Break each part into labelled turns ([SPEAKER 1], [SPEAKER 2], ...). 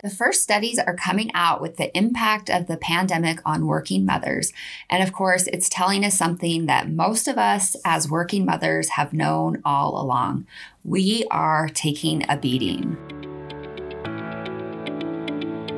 [SPEAKER 1] The first studies are coming out with the impact of the pandemic on working mothers. And of course, it's telling us something that most of us as working mothers have known all along. We are taking a beating.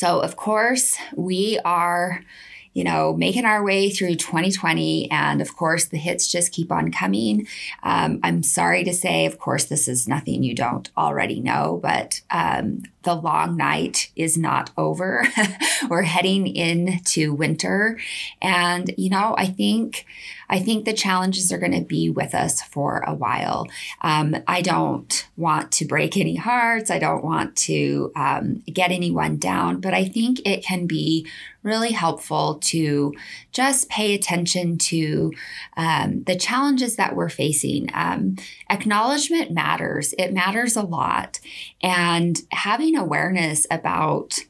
[SPEAKER 1] so, of course, we are, you know, making our way through 2020. And of course, the hits just keep on coming. Um, I'm sorry to say, of course, this is nothing you don't already know, but um, the long night is not over. We're heading into winter. And, you know, I think. I think the challenges are going to be with us for a while. Um, I don't want to break any hearts. I don't want to um, get anyone down, but I think it can be really helpful to just pay attention to um, the challenges that we're facing. Um, acknowledgement matters, it matters a lot. And having awareness about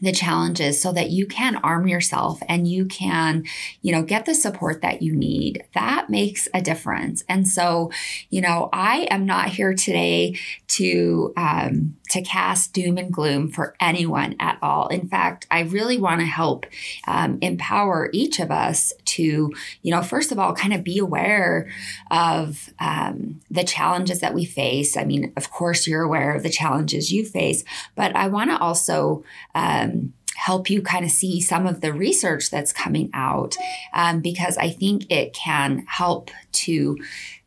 [SPEAKER 1] the challenges so that you can arm yourself and you can, you know, get the support that you need. That makes a difference. And so, you know, I am not here today to um, to cast doom and gloom for anyone at all. In fact, I really want to help um, empower each of us to, you know, first of all, kind of be aware of um, the challenges that we face. I mean, of course, you're aware of the challenges you face, but I want to also um, help you kind of see some of the research that's coming out um, because I think it can help to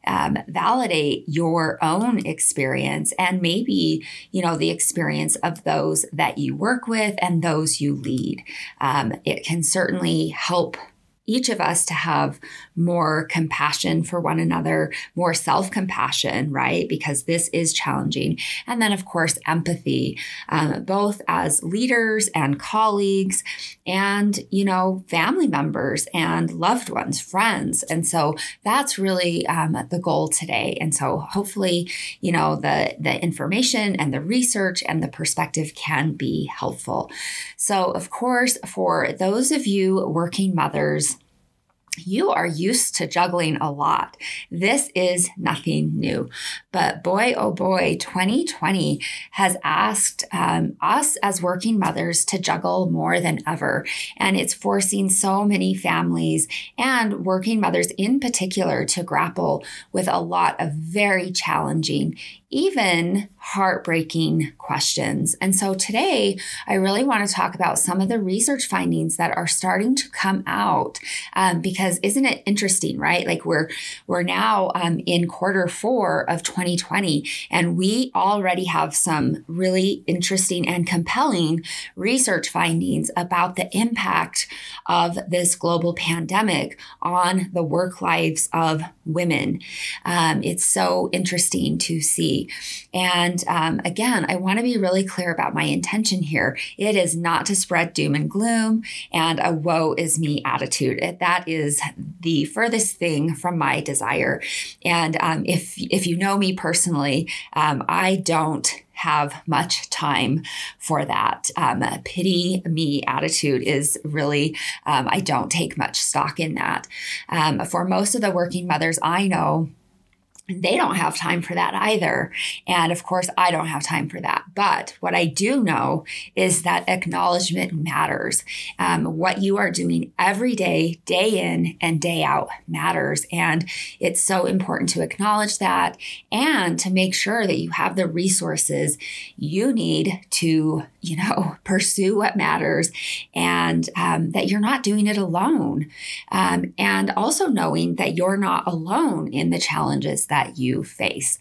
[SPEAKER 1] um, validate your own experience and maybe you know the experience of those that you work with and those you lead. Um, it can certainly help each of us to have more compassion for one another, more self compassion, right? Because this is challenging. And then, of course, empathy, um, both as leaders and colleagues and, you know, family members and loved ones, friends. And so that's really um, the goal today. And so hopefully, you know, the, the information and the research and the perspective can be helpful. So, of course, for those of you working mothers, you are used to juggling a lot. This is nothing new. But boy, oh boy, 2020 has asked um, us as working mothers to juggle more than ever. And it's forcing so many families and working mothers in particular to grapple with a lot of very challenging even heartbreaking questions. And so today, I really want to talk about some of the research findings that are starting to come out. Um, because isn't it interesting, right? Like we're we're now um, in quarter four of 2020, and we already have some really interesting and compelling research findings about the impact of this global pandemic on the work lives of women. Um, it's so interesting to see. And um, again, I want to be really clear about my intention here. It is not to spread doom and gloom and a woe is me attitude. That is the furthest thing from my desire. And um, if if you know me personally, um, I don't have much time for that. Um, pity me attitude is really, um, I don't take much stock in that. Um, for most of the working mothers I know, they don't have time for that either. And of course, I don't have time for that. But what I do know is that acknowledgement matters. Um, what you are doing every day, day in and day out, matters. And it's so important to acknowledge that and to make sure that you have the resources you need to, you know, pursue what matters and um, that you're not doing it alone. Um, and also knowing that you're not alone in the challenges that that you face.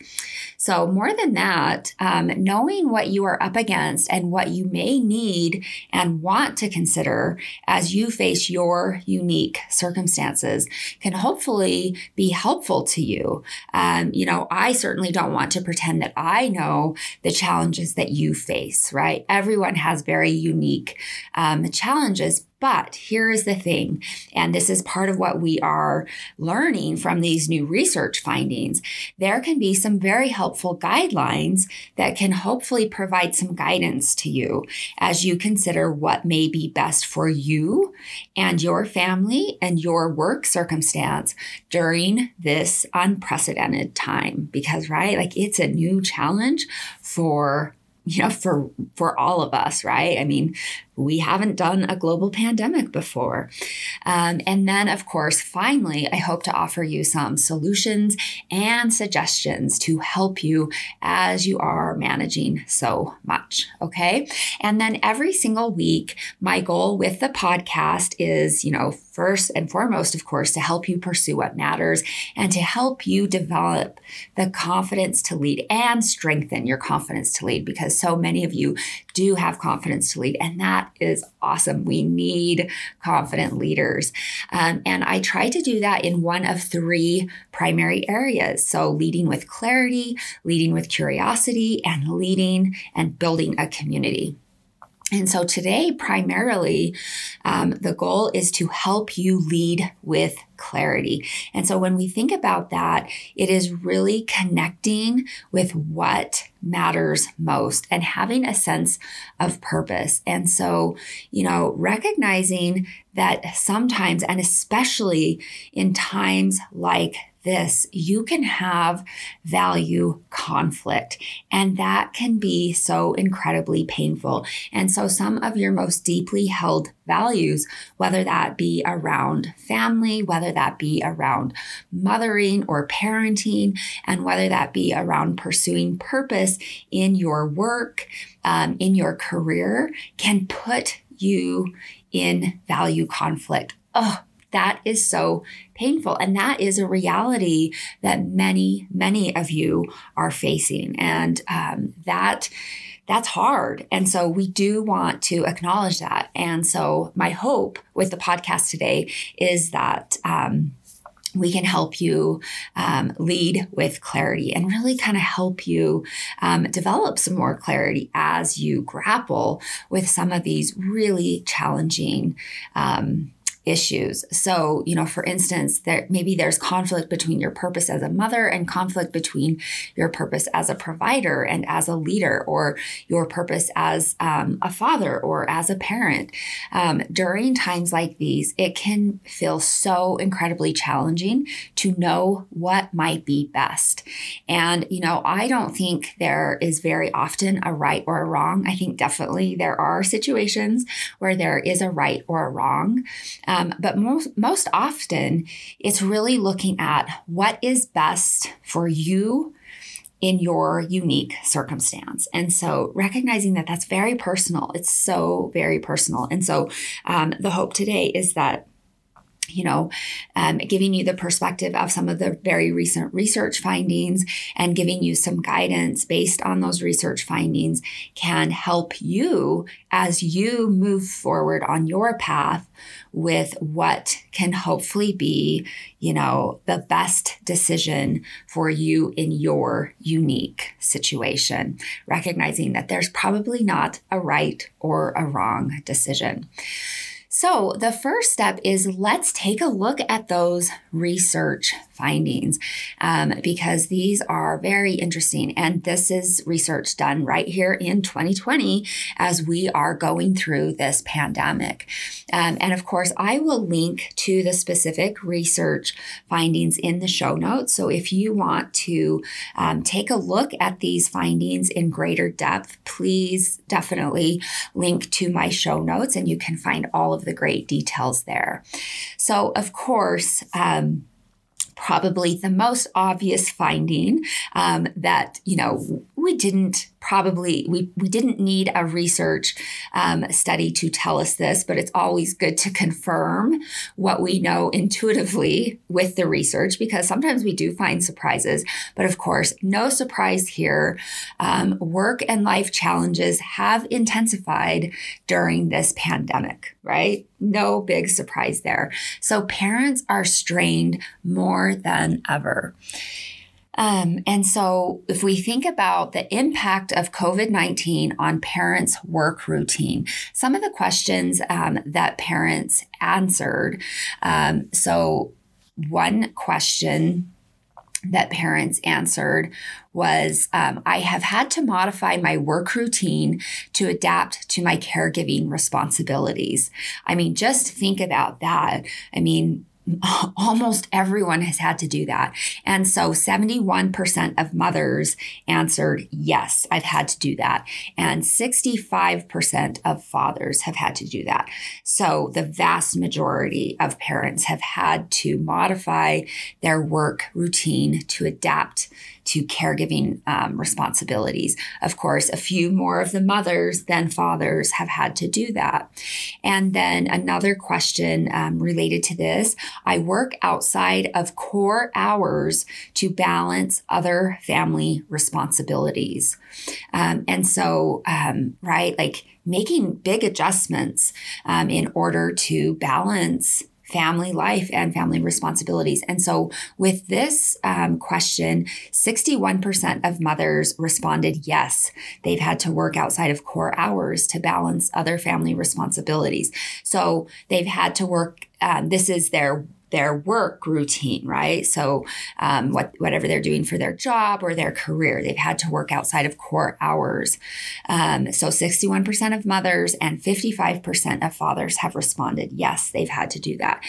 [SPEAKER 1] So, more than that, um, knowing what you are up against and what you may need and want to consider as you face your unique circumstances can hopefully be helpful to you. Um, you know, I certainly don't want to pretend that I know the challenges that you face, right? Everyone has very unique um, challenges, but here is the thing, and this is part of what we are learning from these new research findings. There can be some very helpful guidelines that can hopefully provide some guidance to you as you consider what may be best for you and your family and your work circumstance during this unprecedented time. Because, right, like it's a new challenge for you know for for all of us right i mean we haven't done a global pandemic before. Um, and then, of course, finally, I hope to offer you some solutions and suggestions to help you as you are managing so much. Okay. And then every single week, my goal with the podcast is, you know, first and foremost, of course, to help you pursue what matters and to help you develop the confidence to lead and strengthen your confidence to lead because so many of you do have confidence to lead. And that is awesome. We need confident leaders. Um, and I try to do that in one of three primary areas. So, leading with clarity, leading with curiosity, and leading and building a community. And so today, primarily, um, the goal is to help you lead with clarity. And so when we think about that, it is really connecting with what matters most and having a sense of purpose. And so, you know, recognizing that sometimes, and especially in times like this, you can have value conflict, and that can be so incredibly painful. And so, some of your most deeply held values, whether that be around family, whether that be around mothering or parenting, and whether that be around pursuing purpose in your work, um, in your career, can put you in value conflict. Oh, that is so painful. And that is a reality that many, many of you are facing. And um, that that's hard. And so we do want to acknowledge that. And so my hope with the podcast today is that um, we can help you um, lead with clarity and really kind of help you um, develop some more clarity as you grapple with some of these really challenging um, issues. So, you know, for instance, there maybe there's conflict between your purpose as a mother and conflict between your purpose as a provider and as a leader, or your purpose as um, a father or as a parent. Um, during times like these, it can feel so incredibly challenging to know what might be best. And, you know, I don't think there is very often a right or a wrong. I think definitely there are situations where there is a right or a wrong. Um, but most, most often, it's really looking at what is best for you in your unique circumstance. And so recognizing that that's very personal, it's so very personal. And so um, the hope today is that you know, um, giving you the perspective of some of the very recent research findings and giving you some guidance based on those research findings can help you as you move forward on your path with what can hopefully be, you know, the best decision for you in your unique situation, recognizing that there's probably not a right or a wrong decision. So, the first step is let's take a look at those research findings um, because these are very interesting. And this is research done right here in 2020 as we are going through this pandemic. Um, and of course, I will link to the specific research findings in the show notes. So, if you want to um, take a look at these findings in greater depth, please definitely link to my show notes and you can find all of the great details there. So, of course, um, probably the most obvious finding um, that you know we didn't probably we, we didn't need a research um, study to tell us this but it's always good to confirm what we know intuitively with the research because sometimes we do find surprises. But of course no surprise here. Um, work and life challenges have intensified during this pandemic right? No big surprise there. So parents are strained more than ever um, and so, if we think about the impact of COVID 19 on parents' work routine, some of the questions um, that parents answered. Um, so, one question that parents answered was um, I have had to modify my work routine to adapt to my caregiving responsibilities. I mean, just think about that. I mean, almost everyone has had to do that. And so 71% of mothers answered, yes, I've had to do that. And 65% of fathers have had to do that. So the vast majority of parents have had to modify their work routine to adapt to caregiving um, responsibilities. Of course, a few more of the mothers than fathers have had to do that. And then another question um, related to this I work outside of core hours to balance other family responsibilities. Um, and so, um, right, like making big adjustments um, in order to balance family life and family responsibilities. And so, with this um, question, 61% of mothers responded yes, they've had to work outside of core hours to balance other family responsibilities. So, they've had to work, um, this is their their work routine, right? So, um, what whatever they're doing for their job or their career, they've had to work outside of core hours. Um, so, 61% of mothers and 55% of fathers have responded, yes, they've had to do that.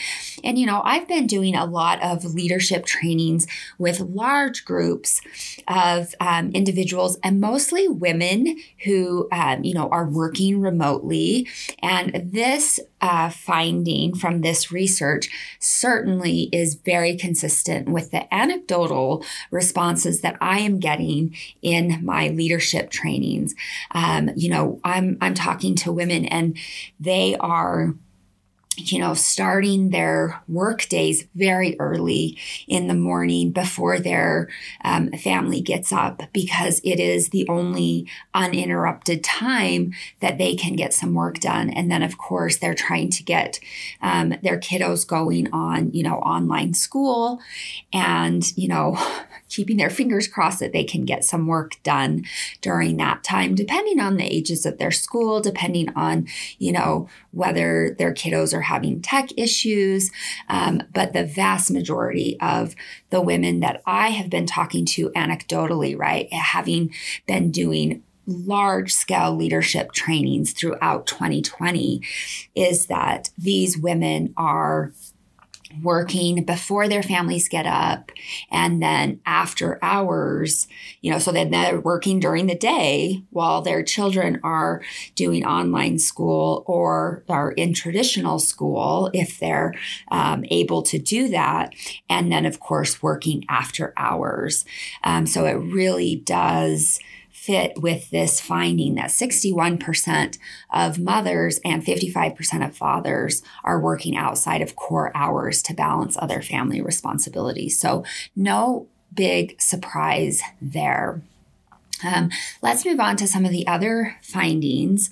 [SPEAKER 1] And you know, I've been doing a lot of leadership trainings with large groups of um, individuals, and mostly women who um, you know are working remotely. And this uh, finding from this research certainly is very consistent with the anecdotal responses that I am getting in my leadership trainings. Um, you know, I'm I'm talking to women and they are you know, starting their work days very early in the morning before their um, family gets up because it is the only uninterrupted time that they can get some work done. And then, of course, they're trying to get um, their kiddos going on, you know, online school and, you know, keeping their fingers crossed that they can get some work done during that time, depending on the ages of their school, depending on, you know, whether their kiddos are having tech issues. Um, but the vast majority of the women that I have been talking to anecdotally, right, having been doing large scale leadership trainings throughout 2020 is that these women are working before their families get up and then after hours you know so then they're working during the day while their children are doing online school or are in traditional school if they're um, able to do that. And then of course working after hours. Um, so it really does fit with this finding that 61% of mothers and 55% of fathers are working outside of core hours to balance other family responsibilities. So, no big surprise there. Um, let's move on to some of the other findings.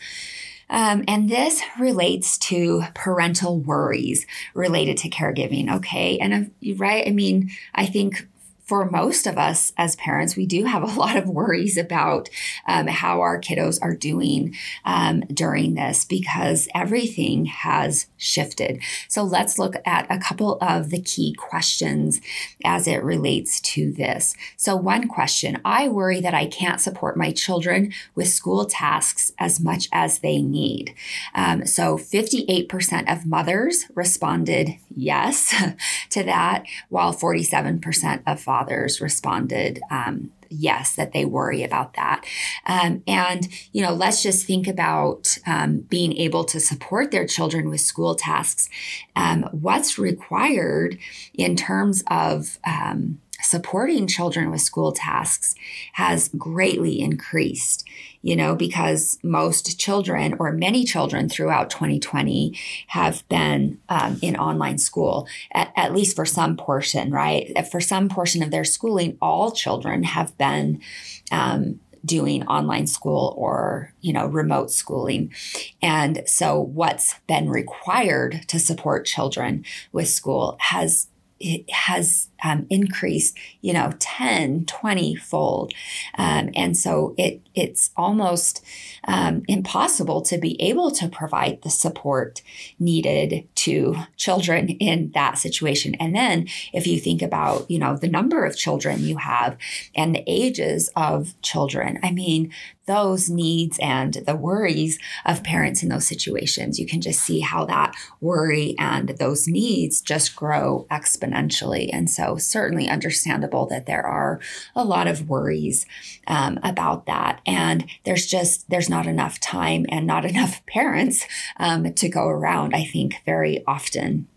[SPEAKER 1] Um, and this relates to parental worries related to caregiving. Okay. And uh, right, I mean, I think for most of us as parents, we do have a lot of worries about um, how our kiddos are doing um, during this because everything has shifted. So let's look at a couple of the key questions as it relates to this. So, one question I worry that I can't support my children with school tasks as much as they need. Um, so, 58% of mothers responded yes to that, while 47% of fathers fathers responded um, yes, that they worry about that. Um, and, you know, let's just think about um, being able to support their children with school tasks. Um, what's required in terms of, um, supporting children with school tasks has greatly increased, you know, because most children or many children throughout 2020 have been um, in online school, at, at, least for some portion, right? For some portion of their schooling, all children have been. Um, doing online school or you know remote schooling and so what's been required to support children with school has it has um, increased, you know, 10, 20 fold. Um, and so it it's almost um, impossible to be able to provide the support needed to children in that situation. And then if you think about, you know, the number of children you have and the ages of children, I mean, those needs and the worries of parents in those situations, you can just see how that worry and those needs just grow exponentially. And so, certainly understandable that there are a lot of worries um, about that. And there's just, there's not enough time and not enough parents um, to go around, I think, very often.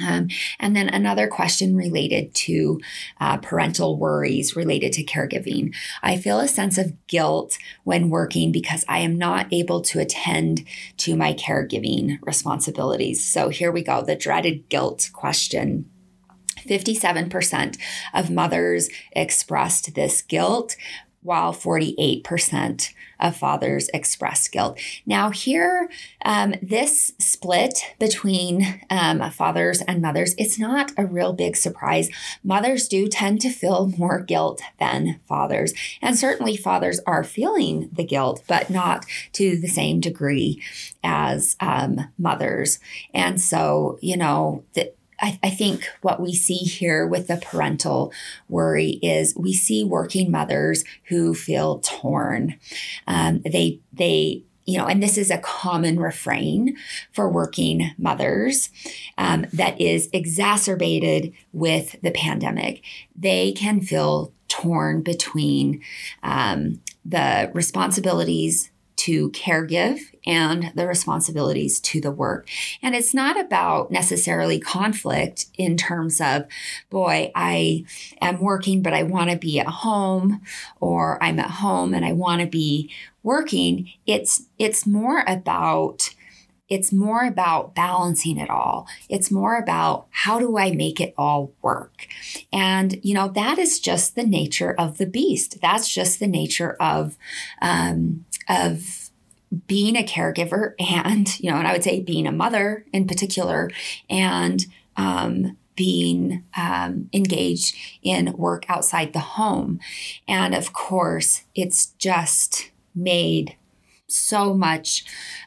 [SPEAKER 1] Um, and then another question related to uh, parental worries related to caregiving. I feel a sense of guilt when working because I am not able to attend to my caregiving responsibilities. So here we go the dreaded guilt question. 57% of mothers expressed this guilt, while 48% of fathers express guilt. Now, here, um, this split between um, fathers and mothers, it's not a real big surprise. Mothers do tend to feel more guilt than fathers. And certainly, fathers are feeling the guilt, but not to the same degree as um, mothers. And so, you know, the, I, I think what we see here with the parental worry is we see working mothers who feel torn. Um, they they you know, and this is a common refrain for working mothers um, that is exacerbated with the pandemic. They can feel torn between um, the responsibilities to caregive and the responsibilities to the work. And it's not about necessarily conflict in terms of, boy, I am working, but I want to be at home, or I'm at home and I want to be working. It's it's more about it's more about balancing it all. It's more about how do I make it all work? And, you know, that is just the nature of the beast. That's just the nature of, um, of being a caregiver and, you know, and I would say being a mother in particular and um, being um, engaged in work outside the home. And of course, it's just made so much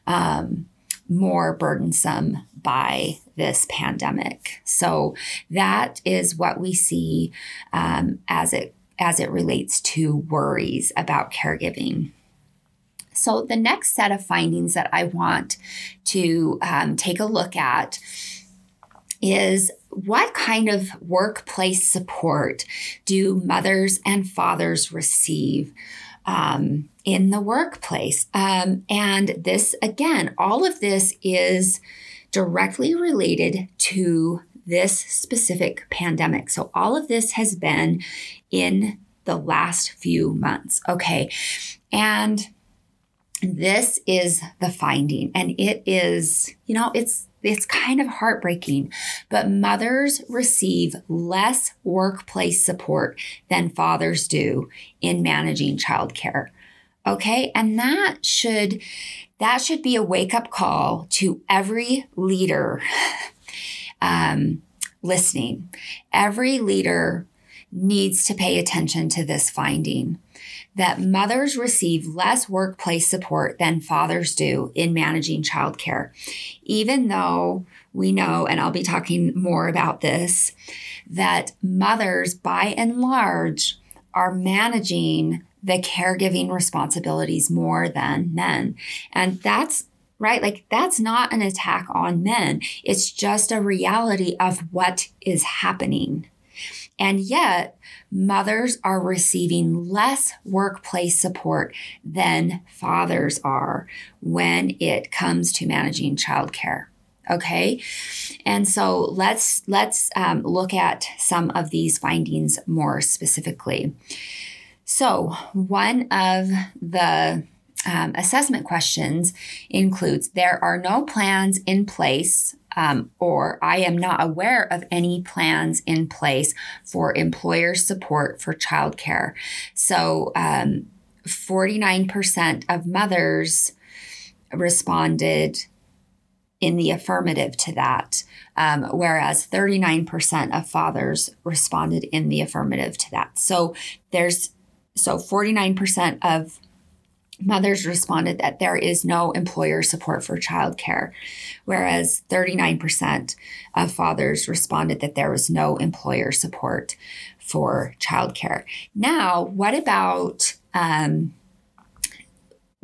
[SPEAKER 1] um, more burdensome by this pandemic. So that is what we see um, as it as it relates to worries about caregiving. So, the next set of findings that I want to um, take a look at is what kind of workplace support do mothers and fathers receive um, in the workplace? Um, and this, again, all of this is directly related to this specific pandemic. So, all of this has been in the last few months. Okay. And this is the finding and it is you know it's it's kind of heartbreaking but mothers receive less workplace support than fathers do in managing childcare. Okay? And that should that should be a wake up call to every leader um, listening. Every leader needs to pay attention to this finding that mothers receive less workplace support than fathers do in managing childcare, even though we know, and I'll be talking more about this, that mothers by and large are managing the caregiving responsibilities more than men. And that's right? Like that's not an attack on men. It's just a reality of what is happening. And yet, mothers are receiving less workplace support than fathers are when it comes to managing childcare. Okay, and so let's let's um, look at some of these findings more specifically. So one of the um, assessment questions includes there are no plans in place um, or I am not aware of any plans in place for employer support for childcare. So, um, 49% of mothers responded in the affirmative to that, um, whereas 39% of fathers responded in the affirmative to that. So, there's so 49% of mothers responded that there is no employer support for childcare, whereas 39% of fathers responded that there was no employer support for childcare. Now, what about um,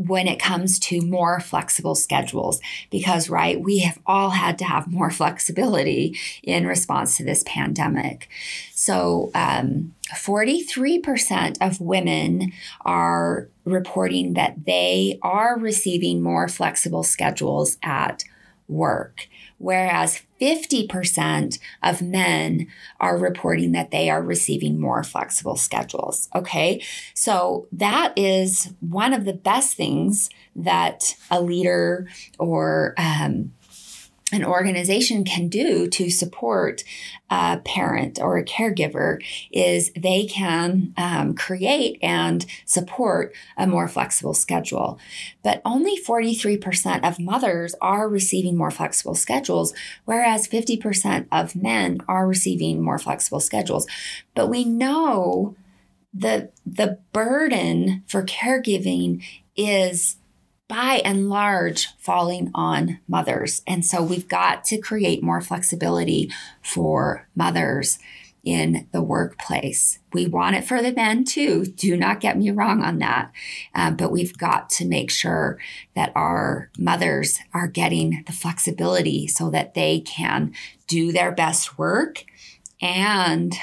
[SPEAKER 1] when it comes to more flexible schedules because right we have all had to have more flexibility in response to this pandemic. So um, 43% of women are reporting that they are receiving more flexible schedules at work whereas 50% of men are reporting that they are receiving more flexible schedules. Okay. So that is one of the best things that a leader or um, an organization can do to support a parent or a caregiver is they can um, create and support a more flexible schedule. But only 43% of mothers are receiving more flexible schedules, whereas 50% of men are receiving more flexible schedules. But we know the, the burden for caregiving is by and large falling on mothers. And so we've got to create more flexibility for mothers in the workplace. We want it for the men too. Do not get me wrong on that. Um, but we've got to make sure that our mothers are getting the flexibility so that they can do their best work and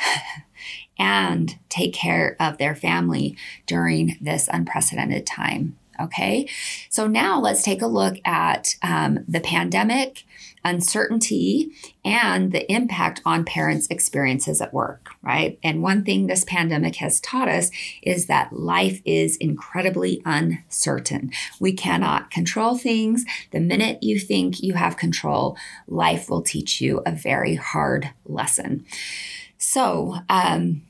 [SPEAKER 1] and take care of their family during this unprecedented time. Okay, so now let's take a look at um, the pandemic, uncertainty, and the impact on parents' experiences at work, right? And one thing this pandemic has taught us is that life is incredibly uncertain. We cannot control things. The minute you think you have control, life will teach you a very hard lesson. So, um,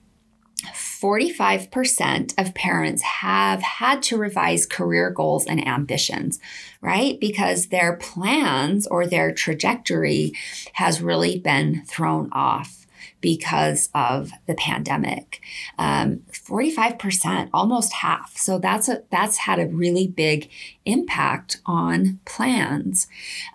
[SPEAKER 1] 45% of parents have had to revise career goals and ambitions, right? Because their plans or their trajectory has really been thrown off because of the pandemic. Um, 45%, almost half. So that's a, that's had a really big impact on plans.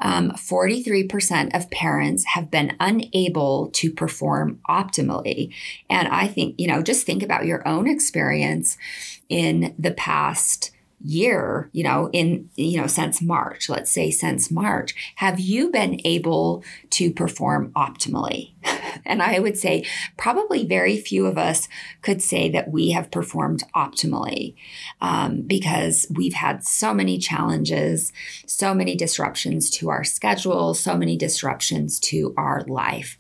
[SPEAKER 1] Um, 43% of parents have been unable to perform optimally. And I think, you know, just think about your own experience in the past year, you know, in, you know, since March, let's say since March, have you been able to perform optimally? and I would say probably very few of us could say that we have performed optimally um, because we've had so many challenges, so many disruptions to our schedule, so many disruptions to our life.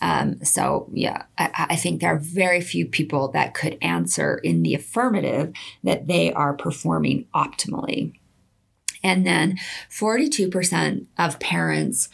[SPEAKER 1] Um, so, yeah, I, I, think there are very few people that could answer in the affirmative that they are performing optimally. And then 42% of parents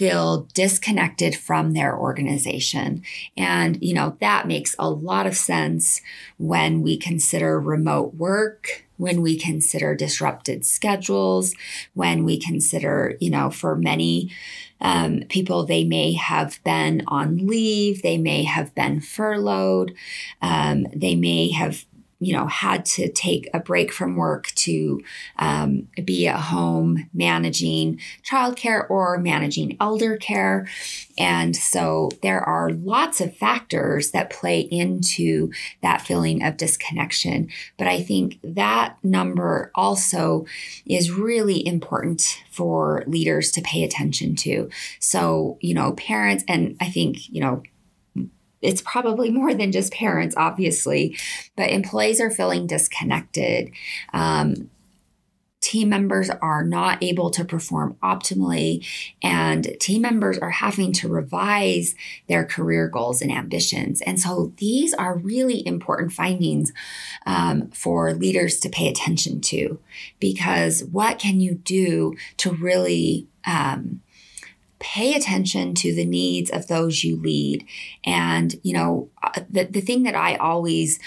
[SPEAKER 1] feel disconnected from their organization. And, you know, that makes a lot of sense when we consider remote work, when we consider disrupted schedules, when we consider, you know, for many um, people, they may have been on leave, they may have been furloughed, um, they may have you know, had to take a break from work to um, be at home managing childcare or managing elder care. And so there are lots of factors that play into that feeling of disconnection. But I think that number also is really important for leaders to pay attention to. So, you know, parents, and I think, you know, it's probably more than just parents, obviously, but employees are feeling disconnected. Um, team members are not able to perform optimally, and team members are having to revise their career goals and ambitions. And so these are really important findings um, for leaders to pay attention to because what can you do to really um, pay attention to the needs of those you lead. And, you know, uh, the, the thing that I always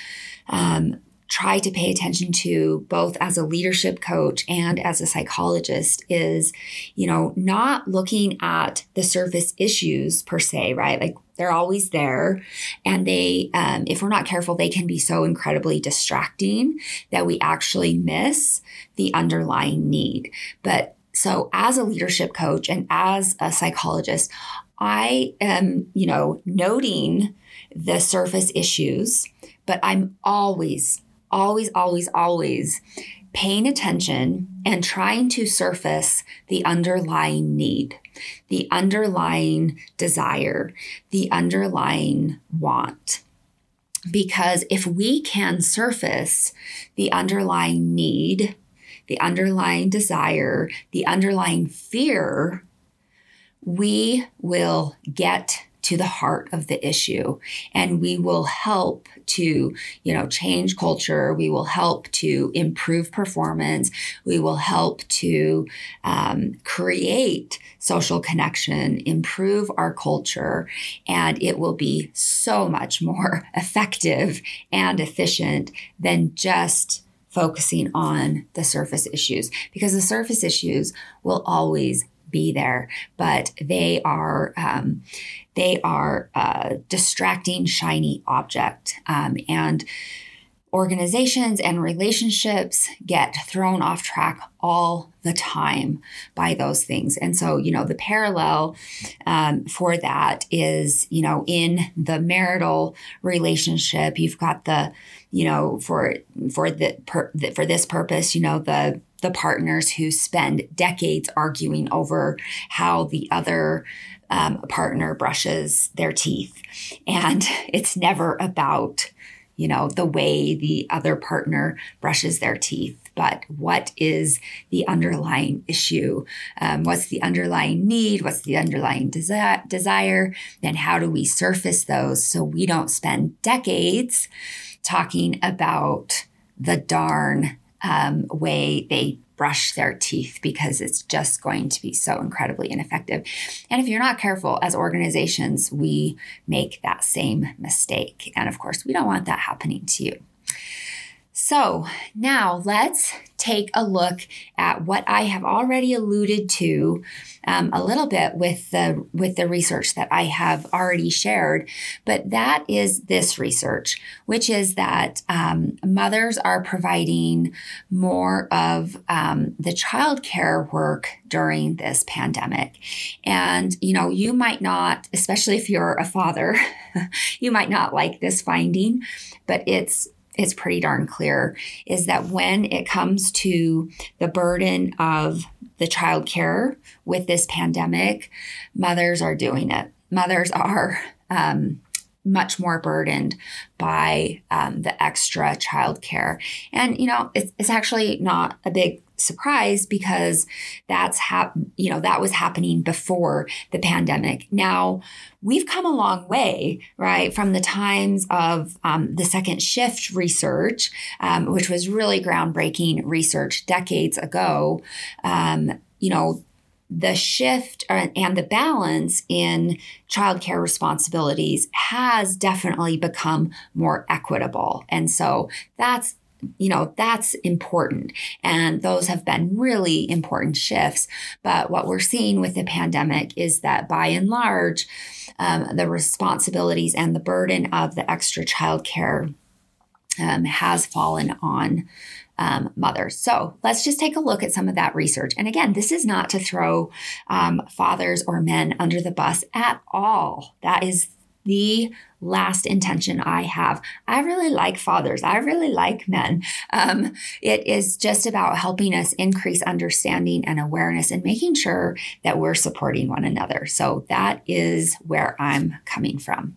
[SPEAKER 1] um, try to pay attention to both as a leadership coach and as a psychologist is you know not looking at the surface issues per se right? Like they're always there. And they um, if we're not careful they can be so incredibly distracting that we actually miss the underlying need. But so as a leadership coach and as a psychologist i am you know noting the surface issues but i'm always always, always, always paying attention and trying to surface the underlying need, the underlying desire, the underlying want. Because if we can surface the underlying need, the underlying desire, the underlying fear, we will get to the heart of the issue. And we will help to you know change culture. We will help to improve performance. We will help to um, create social connection improve our culture. And it will be so much more effective and efficient than just focusing on the surface issues because the surface issues will always be there, but they are um, they are a distracting, shiny object, um, and organizations and relationships get thrown off track all the time by those things. And so, you know, the parallel um, for that is, you know, in the marital relationship, you've got the, you know, for for the, per, the for this purpose, you know, the the partners who spend decades arguing over how the other um, partner brushes their teeth. And it's never about, you know, the way the other partner brushes their teeth, but what is the underlying issue? Um, what's the underlying need? What's the underlying desi- desire? Then how do we surface those so we don't spend decades talking about the darn um, way they brush their teeth because it's just going to be so incredibly ineffective. And if you're not careful, as organizations, we make that same mistake. And of course, we don't want that happening to you. So now let's take a look at what I have already alluded to um, a little bit with the with the research that I have already shared. But that is this research, which is that um, mothers are providing more of um, the childcare work during this pandemic, and you know you might not, especially if you're a father, you might not like this finding, but it's it's pretty darn clear is that when it comes to the burden of the child care with this pandemic, mothers are doing it. Mothers are um, much more burdened by um, the extra childcare. And, you know, it's, it's actually not a big surprise because that's hap- you know that was happening before the pandemic now we've come a long way right from the times of um, the second shift research um, which was really groundbreaking research decades ago um, you know the shift uh, and the balance in childcare responsibilities has definitely become more equitable. And so that's you know, that's important. And those have been really important shifts. But what we're seeing with the pandemic is that by and large, um, the responsibilities and the burden of the extra childcare um, has fallen on um, mothers. So let's just take a look at some of that research. And again, this is not to throw um, fathers or men under the bus at all. That is the last intention I have. I really like fathers. I really like men. Um, it is just about helping us increase understanding and awareness and making sure that we're supporting one another. So that is where I'm coming from.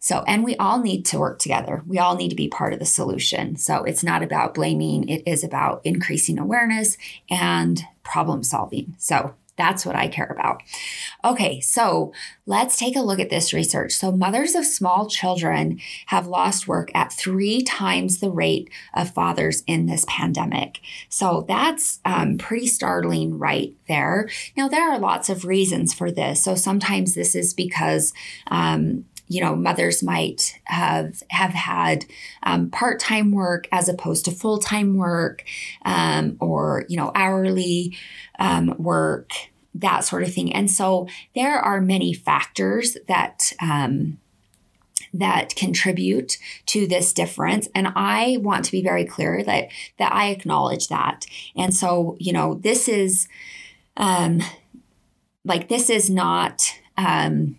[SPEAKER 1] So, and we all need to work together. We all need to be part of the solution. So, it's not about blaming, it is about increasing awareness and problem solving. So, that's what I care about. Okay, so let's take a look at this research. So, mothers of small children have lost work at three times the rate of fathers in this pandemic. So, that's um, pretty startling right there. Now, there are lots of reasons for this. So, sometimes this is because um, you know mothers might have have had um, part-time work as opposed to full-time work um, or you know hourly um, work that sort of thing. And so there are many factors that um, that contribute to this difference. And i want to be very clear that that i acknowledge that. And so you know this is um like this is not um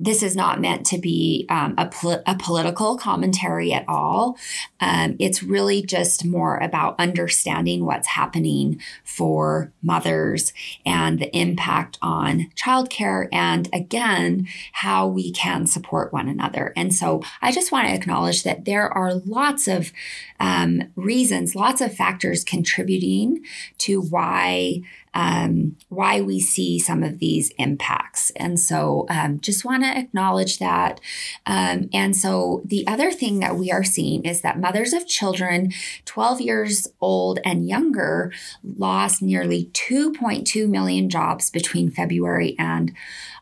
[SPEAKER 1] this is not meant to be um, a, pol- a, political commentary at all. Um, it's really just more about understanding what's happening for mothers and the impact on childcare, and again, how we can support one another. And so I just want to acknowledge that there are lots of um, reasons, lots of factors contributing to why um, why we see some of these impacts. And so um, just want to acknowledge that. Um, and so the other thing that we are seeing is that mothers of children 12 years old and younger lost nearly 2.2 million jobs between February and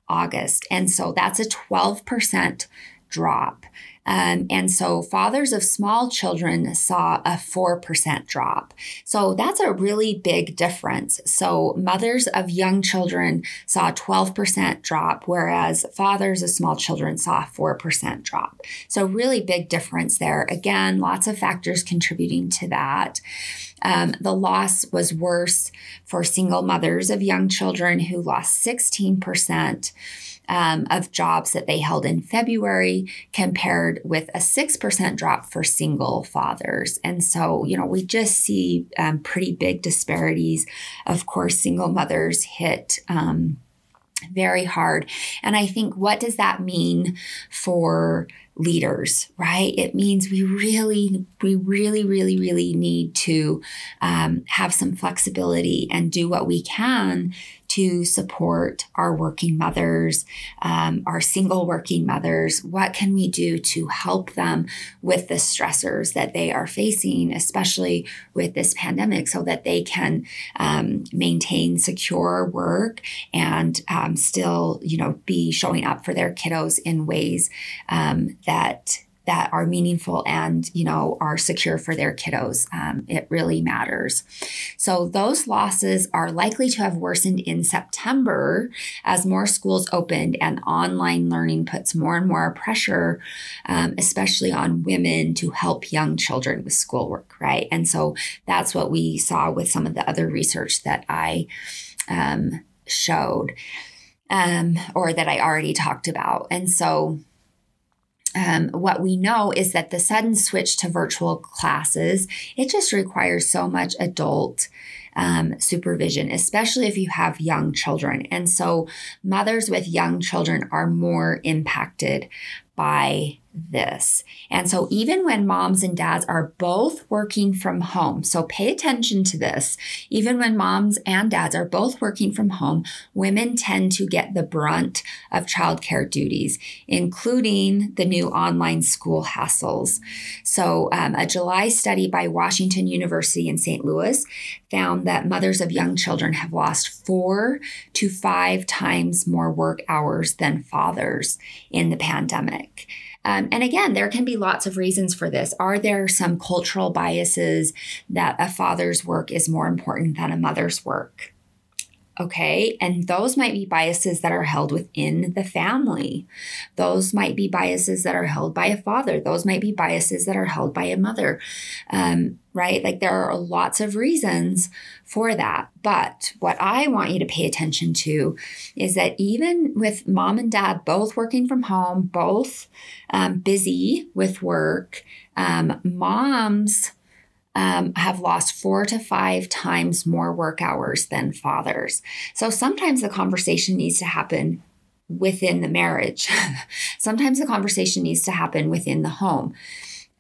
[SPEAKER 1] August. And so that's a 12% drop. Um, and so fathers of small children saw a 4% drop. So that's a really big difference. So mothers of young children saw a 12% drop, whereas fathers of small children saw a 4% drop. So, really big difference there. Again, lots of factors contributing to that. Um, the loss was worse for single mothers of young children who lost 16% um, of jobs that they held in February compared with a 6% drop for single fathers. And so, you know, we just see um, pretty big disparities. Of course, single mothers hit. Um, very hard. And I think, what does that mean for leaders, right? It means we really, we really, really, really need to um, have some flexibility and do what we can to support our working mothers, um, our single working mothers? What can we do to help them with the stressors that they are facing, especially with this pandemic, so that they can um, maintain secure work and um, still, you know, be showing up for their kiddos in ways um, that that are meaningful and you know are secure for their kiddos. Um, it really matters. So those losses are likely to have worsened in september as more schools opened and online learning puts more and more pressure um, especially on women to help young children with schoolwork right? And so that's what we saw with some of the other research that i um, showed um, or that i already talked about. And so um, what we know is that the sudden switch to virtual classes it just requires so much adult um, supervision especially if you have young children. And so mothers with young children are more impacted by this. And so, even when moms and dads are both working from home, so pay attention to this, even when moms and dads are both working from home, women tend to get the brunt of childcare duties, including the new online school hassles. So, um, a July study by Washington University in St. Louis found that mothers of young children have lost four to five times more work hours than fathers in the pandemic. Um, and again, there can be lots of reasons for this. Are there some cultural biases that a father's work is more important than a mother's work? Okay. And those might be biases that are held within the family. Those might be biases that are held by a father. Those might be biases that are held by a mother. Um, right? Like there are lots of reasons for that. But what I want you to pay attention to is that even with mom and dad both working from home, both um, busy with work, um, moms um, have lost four to five times more work hours than fathers. So sometimes the conversation needs to happen within the marriage. sometimes the conversation needs to happen within the home.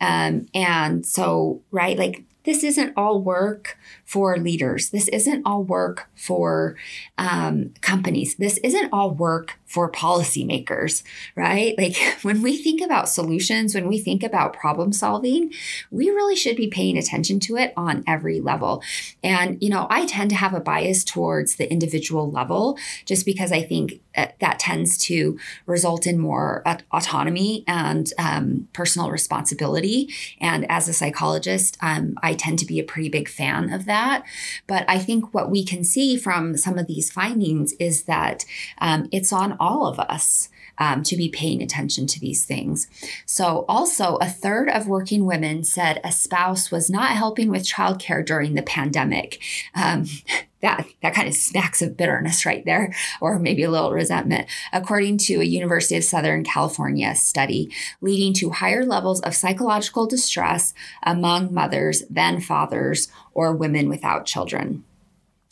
[SPEAKER 1] Um, and so, right, like this isn't all work for leaders. This isn't all work for um, companies. This isn't all work for policymakers, right? Like when we think about solutions, when we think about problem solving, we really should be paying attention to it on every level. And, you know, I tend to have a bias towards the individual level just because I think uh, that tends to result in more autonomy and um, personal responsibility. And as a psychologist, um, I tend to be a pretty big fan of that. But I think what we can see from some of these findings is that um, it's on all of us. Um, to be paying attention to these things. So, also, a third of working women said a spouse was not helping with childcare during the pandemic. Um, that that kind of smacks of bitterness right there or maybe a little resentment according to a university of southern california study leading to higher levels of psychological distress among mothers than fathers or women without children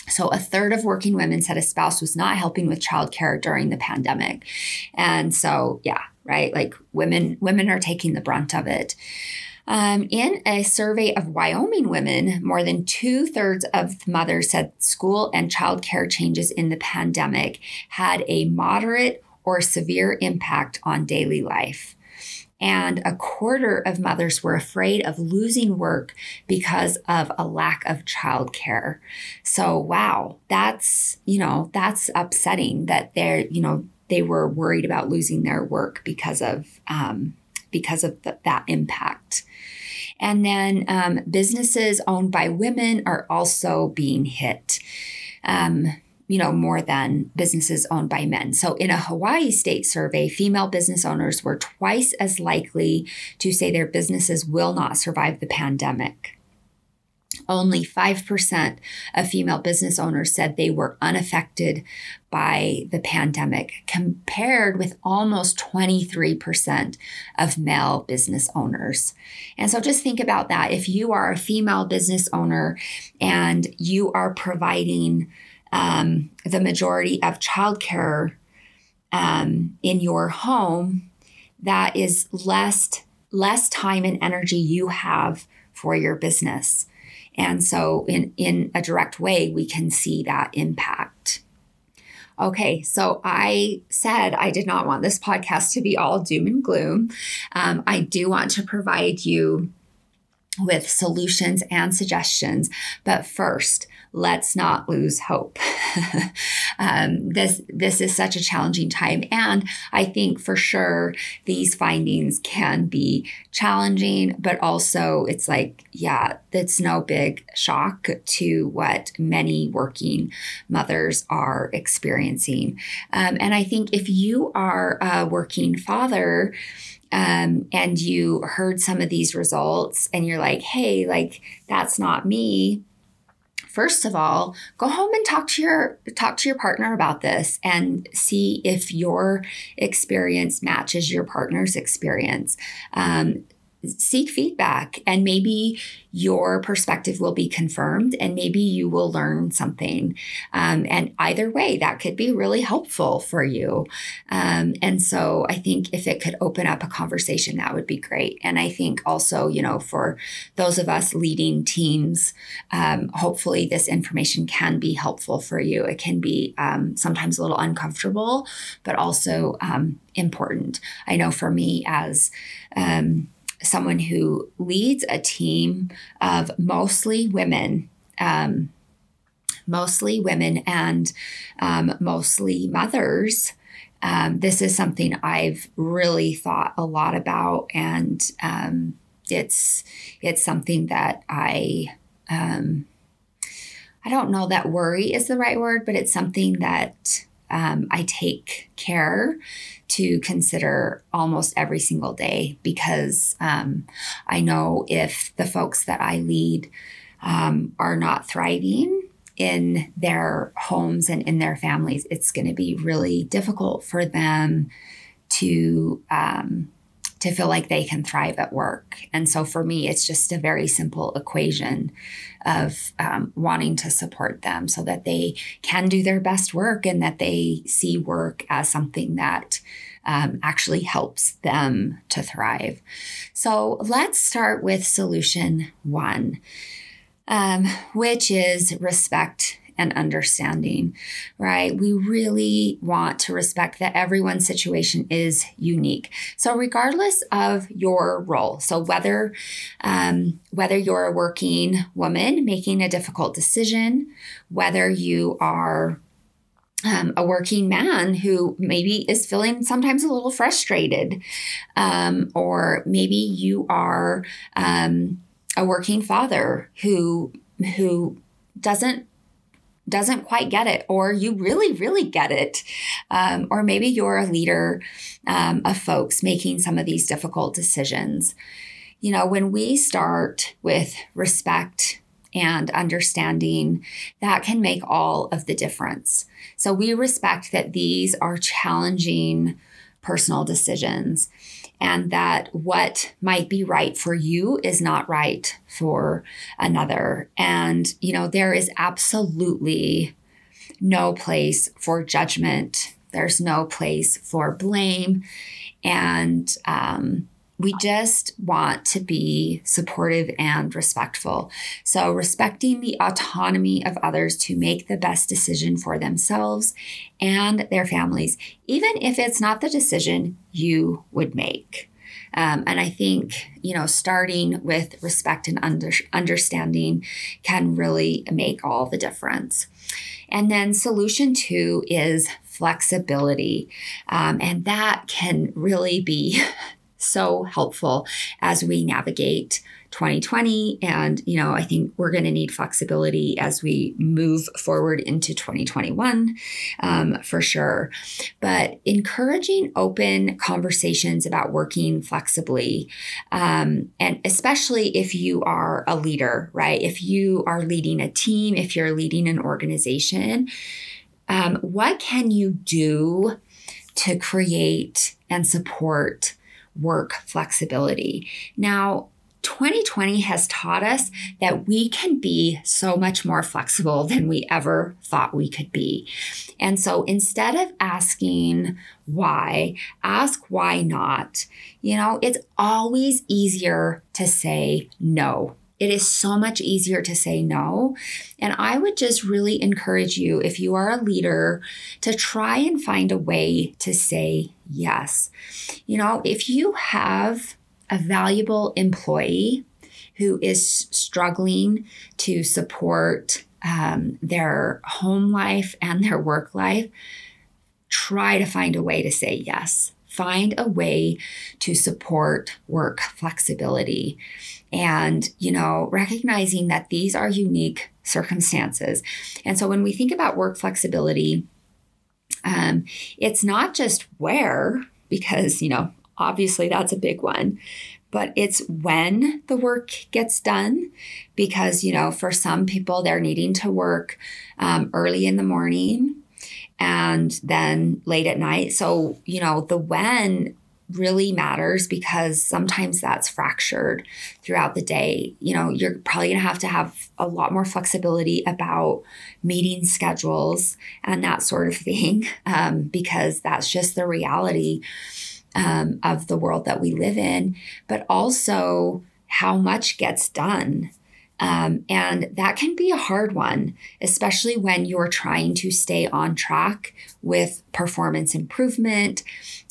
[SPEAKER 1] so, a third of working women said a spouse was not helping with childcare during the pandemic. And so, yeah, right? Like women women are taking the brunt of it. Um, in a survey of Wyoming women, more than two thirds of mothers said school and childcare changes in the pandemic had a moderate or severe impact on daily life. And a quarter of mothers were afraid of losing work because of a lack of childcare. So, wow, that's, you know, that's upsetting that they're, you know, they were worried about losing their work because of um, because of the, that impact. And then um, businesses owned by women are also being hit. Um, you know, more than businesses owned by men. So, in a Hawaii state survey, female business owners were twice as likely to say their businesses will not survive the pandemic. Only 5% of female business owners said they were unaffected by the pandemic, compared with almost 23% of male business owners. And so just think about that. If you are a female business owner and you are providing um, the majority of childcare um, in your home, that is less less time and energy you have for your business. And so, in, in a direct way, we can see that impact. Okay, so I said I did not want this podcast to be all doom and gloom. Um, I do want to provide you with solutions and suggestions. But first, let's not lose hope. um, this this is such a challenging time, and I think for sure these findings can be challenging, but also it's like, yeah, that's no big shock to what many working mothers are experiencing. Um, and I think if you are a working father, um, and you heard some of these results and you're like, hey, like that's not me first of all go home and talk to your talk to your partner about this and see if your experience matches your partner's experience. Um, seek feedback and maybe your perspective will be confirmed and maybe you will learn something. Um, and either way, that could be really helpful for you. Um, and so I think if it could open up a conversation, that would be great. And I think also, you know, for those of us leading teams, um, hopefully this information can be helpful for you. It can be um, sometimes a little uncomfortable, but also um, important. I know for me as um, someone who leads a team of mostly women. Um, mostly women and um, mostly mothers. Um, this is something I've really thought a lot about, and um, it's it's something that I um, I don't know that worry is the right word, but it's something that um, I take care to consider almost every single day because um, I know if the folks that I lead um, are not thriving in their homes and in their families, it's going to be really difficult for them to um, to feel like they can thrive at work. And so for me, it's just a very simple equation of um, wanting to support them so that they can do their best work and that they see work as something that um, actually helps them to thrive. So let's start with solution one, um, which is respect and understanding, right? We really want to respect that everyone's situation is unique. So, regardless of your role, so whether um, whether you're a working woman making a difficult decision, whether you are um, a working man who maybe is feeling sometimes a little frustrated, um, or maybe you are um, a working father who who doesn't doesn't quite get it, or you really, really get it. Um, or maybe you're a leader um, of folks making some of these difficult decisions. You know, when we start with respect and understanding, that can make all of the difference. So we respect that these are challenging personal decisions and that what might be right for you is not right for another. And, you know, there is absolutely no place for judgment, there's no place for blame. And, um, we just want to be supportive and respectful. So, respecting the autonomy of others to make the best decision for themselves and their families, even if it's not the decision you would make. Um, and I think, you know, starting with respect and under, understanding can really make all the difference. And then solution two is flexibility. Um, and that can really be so helpful as we navigate 2020 and you know i think we're going to need flexibility as we move forward into 2021 um, for sure. But encouraging open conversations about working flexibly um, and especially if you are a leader right? If you are leading a team if you're leading an organization um, what can you do to create and support work flexibility. Now, 2020 has taught us that we can be so much more flexible than we ever thought we could be. And so instead of asking why, ask why not. You know, it's always easier to say no it is so much easier to say no. And I would just really encourage you, if you are a leader, to try and find a way to say yes. You know, if you have a valuable employee who is struggling to support um, their home life and their work life, try to find a way to say yes. Find a way to support work flexibility and, you know, recognizing that these are unique circumstances. And so when we think about work flexibility, um, it's not just where, because, you know, obviously that's a big one, but it's when the work gets done. Because, you know, for some people, they're needing to work um, early in the morning and then late at night. So, you know, the when really matters because sometimes that's fractured throughout the day. You know, you're probably going to have to have a lot more flexibility about meeting schedules and that sort of thing um, because that's just the reality um, of the world that we live in, but also how much gets done. Um, and that can be a hard one, especially when you're trying to stay on track with performance improvement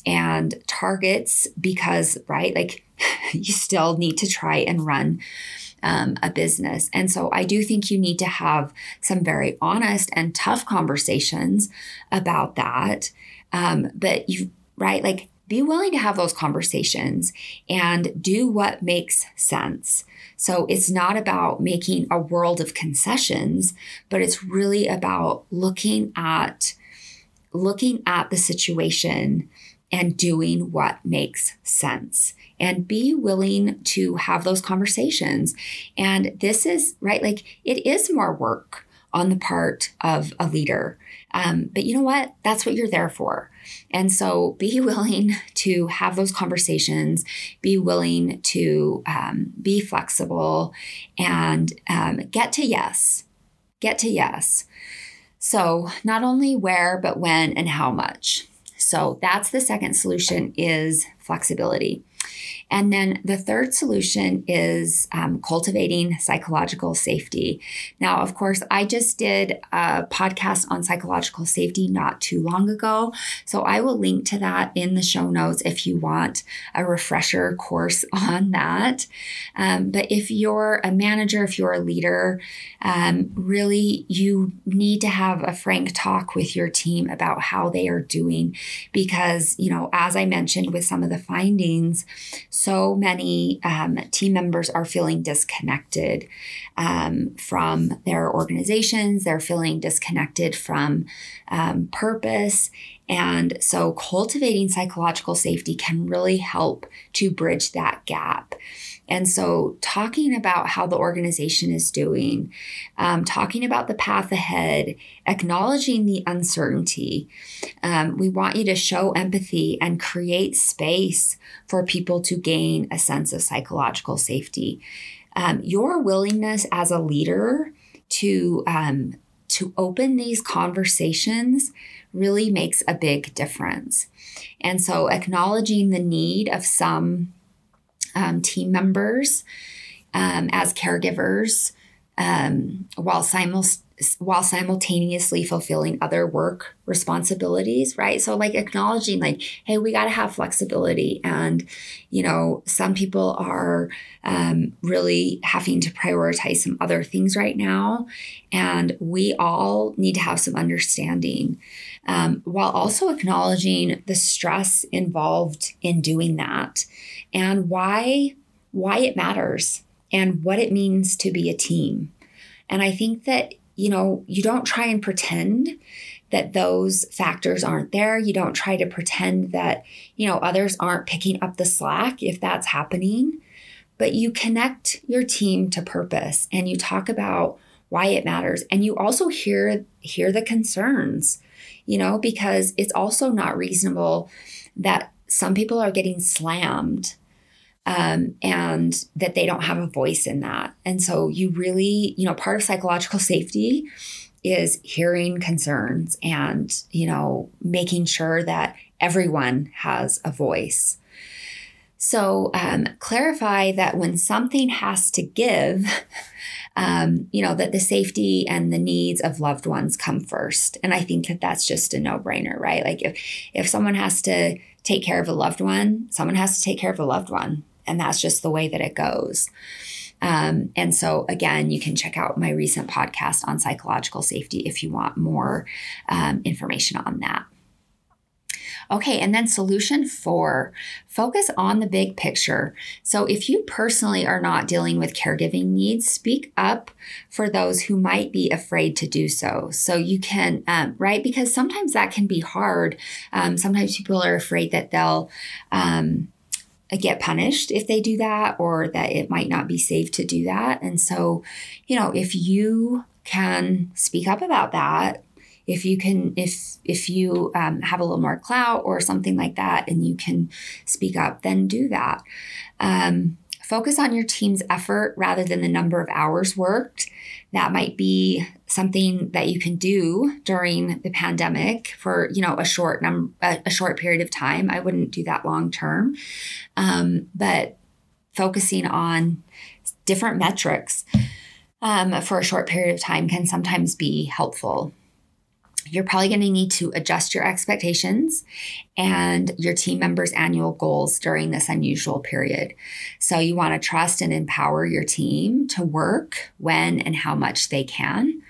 [SPEAKER 1] and targets, because, right, like you still need to try and run um, a business. And so I do think you need to have some very honest and tough conversations about that. Um, but you, right, like be willing to have those conversations and do what makes sense. So it's not about making a world of concessions, but it's really about looking at looking at the situation and doing what makes sense and be willing to have those conversations. And this is right, like it is more work on the part of a leader. Um, but you know what? That's what you're there for. And so be willing to have those conversations, be willing to um, be flexible and um, get to yes. Get to yes. So, not only where, but when and how much. So that's the second solution is flexibility. And then the third solution is um, cultivating psychological safety. Now, of course, I just did a podcast on psychological safety not too long ago. So I will link to that in the show notes if you want a refresher course on that. Um, but if you're a manager, if you're a leader, um, really you need to have a frank talk with your team about how they are doing because, you know, as I mentioned with some of the findings, so many um, team members are feeling disconnected um, from their organizations, they're feeling disconnected from um, purpose. And so, cultivating psychological safety can really help to bridge that gap. And so, talking about how the organization is doing, um, talking about the path ahead, acknowledging the uncertainty. Um, we want you to show empathy and create space for people to gain a sense of psychological safety. Um, your willingness as a leader to um, to open these conversations really makes a big difference. And so, acknowledging the need of some um, team members um, as caregivers um, while simul- while simultaneously fulfilling other work responsibilities right? So like acknowledging like hey we got to have flexibility. And you know some people are um, really having to prioritize some other things right now. And we all need to have some understanding um, while also acknowledging the stress involved in doing that and why why it matters and what it means to be a team. And I think that you know, you don't try and pretend that those factors aren't there. You don't try to pretend that, you know, others aren't picking up the slack if that's happening, but you connect your team to purpose and you talk about why it matters and you also hear hear the concerns, you know, because it's also not reasonable that some people are getting slammed um, and that they don't have a voice in that. And so you really, you know, part of psychological safety is hearing concerns and, you know, making sure that everyone has a voice. So um, clarify that when something has to give, um, you know, that the safety and the needs of loved ones come first. And I think that that's just a no brainer, right? Like if, if someone has to take care of a loved one, someone has to take care of a loved one and that's just the way that it goes. Um, and so, again, you can check out my recent podcast on psychological safety if you want more um, information on that. Okay, and then solution four focus on the big picture. So, if you personally are not dealing with caregiving needs, speak up for those who might be afraid to do so. So, you can, um, right? Because sometimes that can be hard. Um, sometimes people are afraid that they'll, um, get punished if they do that or that it might not be safe to do that. And so, you know, if you can speak up about that, if you can if if you um, have a little more clout or something like that and you can speak up then do that um, focus on your team's effort rather than the number of hours worked that might be something that you can do during the pandemic for you know a short num a, short period of time. I wouldn't do that long term. Um, but focusing on different metrics um, for a short period of time can sometimes be helpful you're probably going to need to adjust your expectations and your team members' annual goals during this unusual period. So, you want to trust and empower your team to work when and how much they can,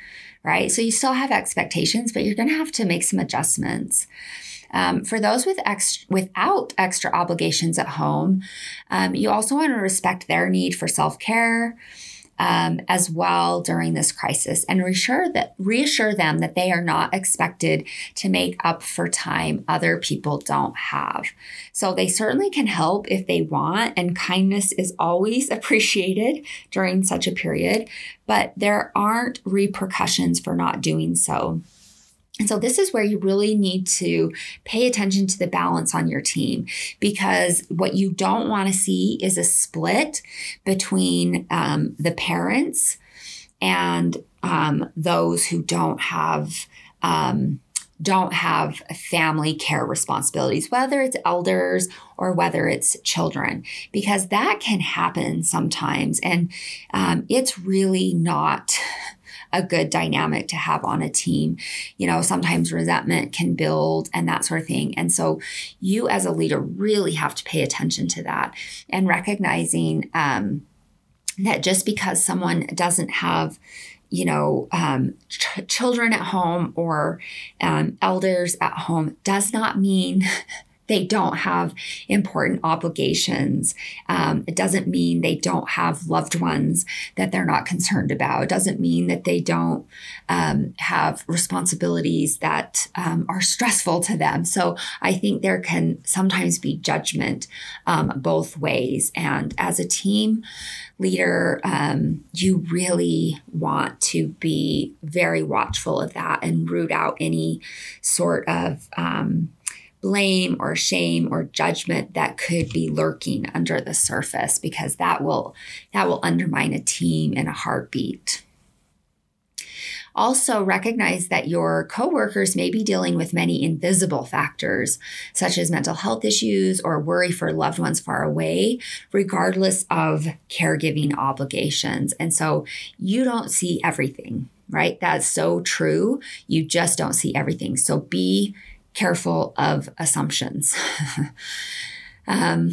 [SPEAKER 1] right? So, you still have expectations, but you're going to have to make some adjustments. Um, for those with ex- without extra obligations at home, um, you also want to respect their need for self care um, as well during this crisis and reassure that reassure them that they are not expected to make up for time other people don't have. So they certainly can help if they want, and kindness is always appreciated during such a period, but there aren't repercussions for not doing so. And so, this is where you really need to pay attention to the balance on your team because what you don't want to see is a split between um, the parents and um, those who don't have um, don't have family care responsibilities, whether it's elders or whether it's children, because that can happen sometimes. And um, it's really not a good dynamic to have on a team. You know, sometimes resentment can build and that sort of thing. And so you as a leader really have to pay attention to that and recognizing um, that just because someone doesn't have you know, um, ch- children at home or um, elders at home does not mean they don't have important obligations. Um, it doesn't mean they don't have loved ones that they're not concerned about. It doesn't mean that they don't um, have responsibilities that um, are stressful to them. So I think there can sometimes be judgment um, both ways. And as a team leader, um, you really want to be very watchful of that and root out any sort of um, blame or shame or judgment that could be lurking under the surface because that will that will undermine a team in a heartbeat. Also, recognize that your coworkers may be dealing with many invisible factors, such as mental health issues or worry for loved ones far away, regardless of caregiving obligations. And so you don't see everything, right? That's so true. You just don't see everything. So be careful of assumptions. um,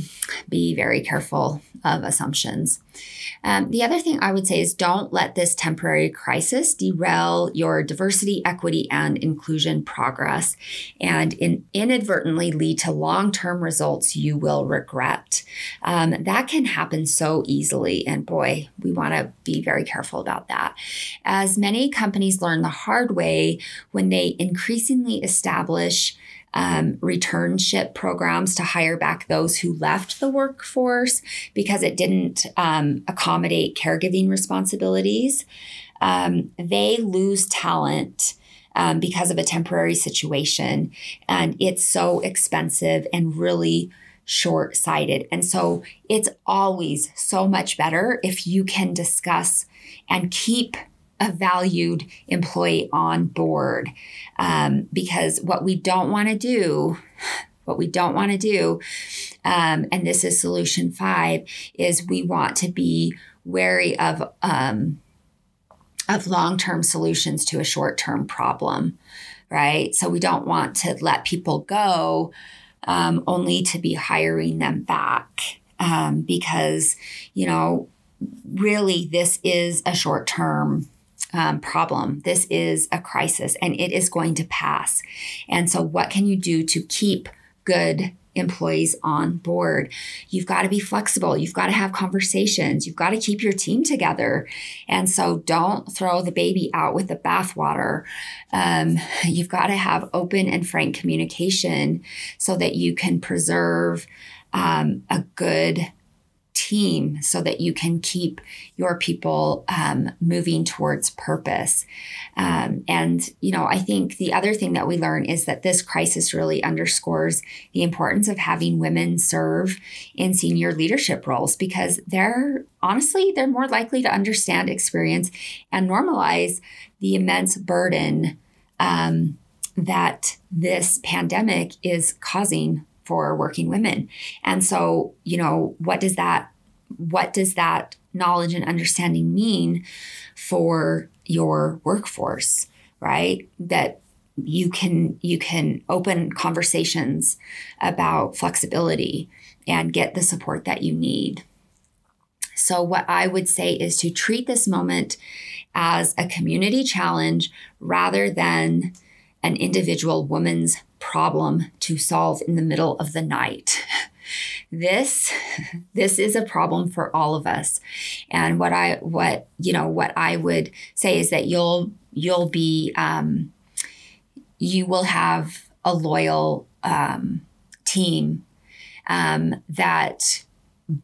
[SPEAKER 1] be very careful of assumptions. Um, the other thing I would say is don't let this temporary crisis derail your diversity, equity, and inclusion progress and in, inadvertently lead to long term results you will regret. Um, that can happen so easily. And boy, we want to be very careful about that. As many companies learn the hard way when they increasingly establish um, returnship programs to hire back those who left the workforce because it didn't um, accommodate caregiving responsibilities. Um, they lose talent. Um, because of a temporary situation. And it's so expensive and really short sighted. And so it's always so much better if you can discuss and keep a valued employee on board. Um, because what we don't want to do, what we don't want to do, um, and this is solution five, is we want to be wary of um, of long term solutions to a short term problem, right? So we don't want to let people go um, only to be hiring them back um, because you know really this is a short term um, problem. This is a crisis and it is going to pass. And so, what can you do to keep good employees on board. You've got to be flexible. You've got to have conversations. You've got to keep your team together. And so don't throw the baby out with the bathwater. Um, you've got to have open and frank communication so that you can preserve um, a good team so that you can keep your people um, moving towards purpose. Um, and, you know, I think the other thing that we learn is that this crisis really underscores the importance of having women serve in senior leadership roles because they're honestly, they're more likely to understand, experience, and normalize the immense burden um, that this pandemic is causing for working women. And so, you know, what does that what does that knowledge and understanding mean for your workforce, right? That you can you can open conversations about flexibility and get the support that you need. So what I would say is to treat this moment as a community challenge rather than an individual woman's problem to solve in the middle of the night. This this is a problem for all of us. And what I what you know what I would say is that you'll you'll be um, you will have a loyal um, team um, that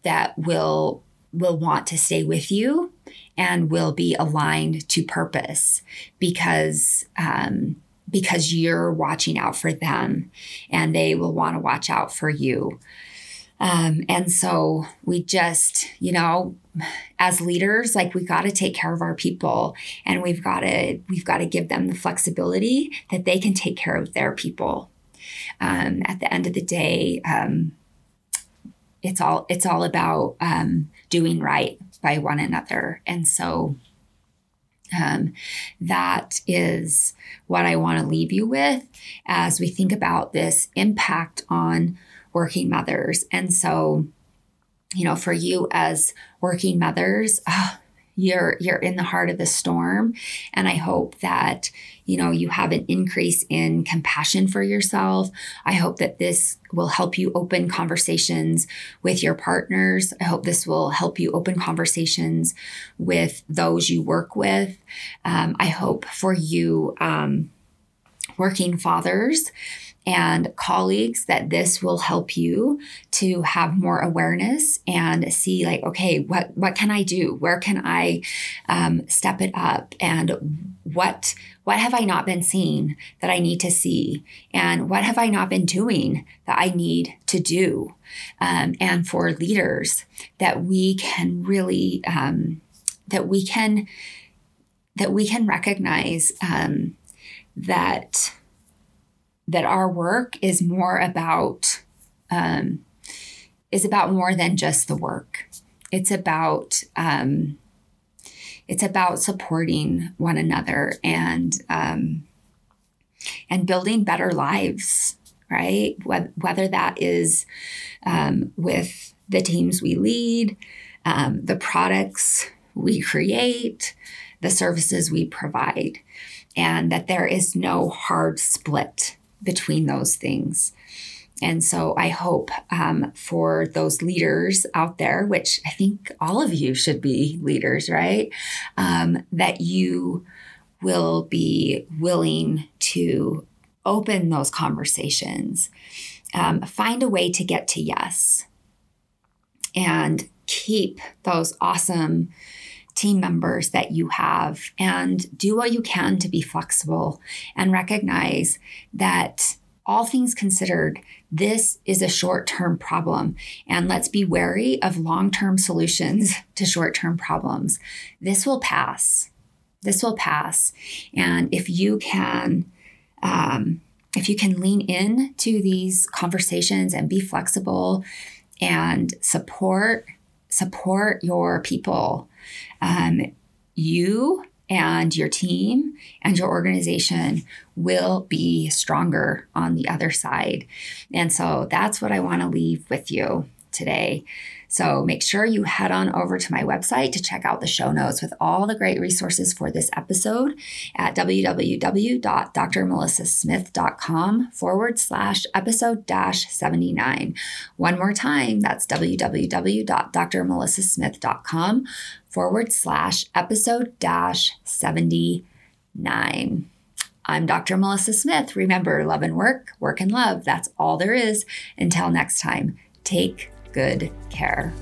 [SPEAKER 1] that will will want to stay with you and will be aligned to purpose because um, because you're watching out for them and they will want to watch out for you. Um, and so we just, you know, as leaders, like we've got to take care of our people and we've got to, we've got to give them the flexibility that they can take care of their people. Um, at the end of the day, um, it's all, it's all about um, doing right by one another. And so, um, that is what I want to leave you with as we think about this impact on working mothers. And so, you know, for you as working mothers, oh, you're you're in the heart of the storm. And i hope that you know you have an increase in compassion for yourself. I hope that this will help you open conversations with your partners. I hope this will help you open conversations with those you work with. Um, i hope for you um, working fathers and colleagues that this will help you to have more awareness and see like okay what what can i do? Where can i um, step it up? And what what have i not been seeing that i need to see? And what have i not been doing that i need to do? Um, and for leaders that we can really um, that we can that we can recognize um, that that our work is more about um, is about more than just the work. It's about um, it's about supporting one another and um, and building better lives, right? Whether that is um, with the teams we lead, um, the products we create, the services we provide, and that there is no hard split between those things. And so I hope um, for those leaders out there, which I think all of you should be leaders, right? Um, that you will be willing to open those conversations, um, find a way to get to yes, and keep those awesome team members that you have and do what you can to be flexible and recognize that all things considered, this is a short term problem. And let's be wary of long term solutions to short term problems. This will pass. This will pass. And if you can, um, if you can lean in to these conversations and be flexible and support support your people um, you and your team and your organization will be stronger on the other side. And so that's what I want to leave with you today. So make sure you head on over to my website to check out the show notes with all the great resources for this episode at www.drmelissasmith.com forward slash episode dash 79. One more time, that's www.drmelissasmith.com forward slash episode dash 79. I'm Dr. Melissa Smith. Remember, love and work, work and love. That's all there is. Until next time, take good care.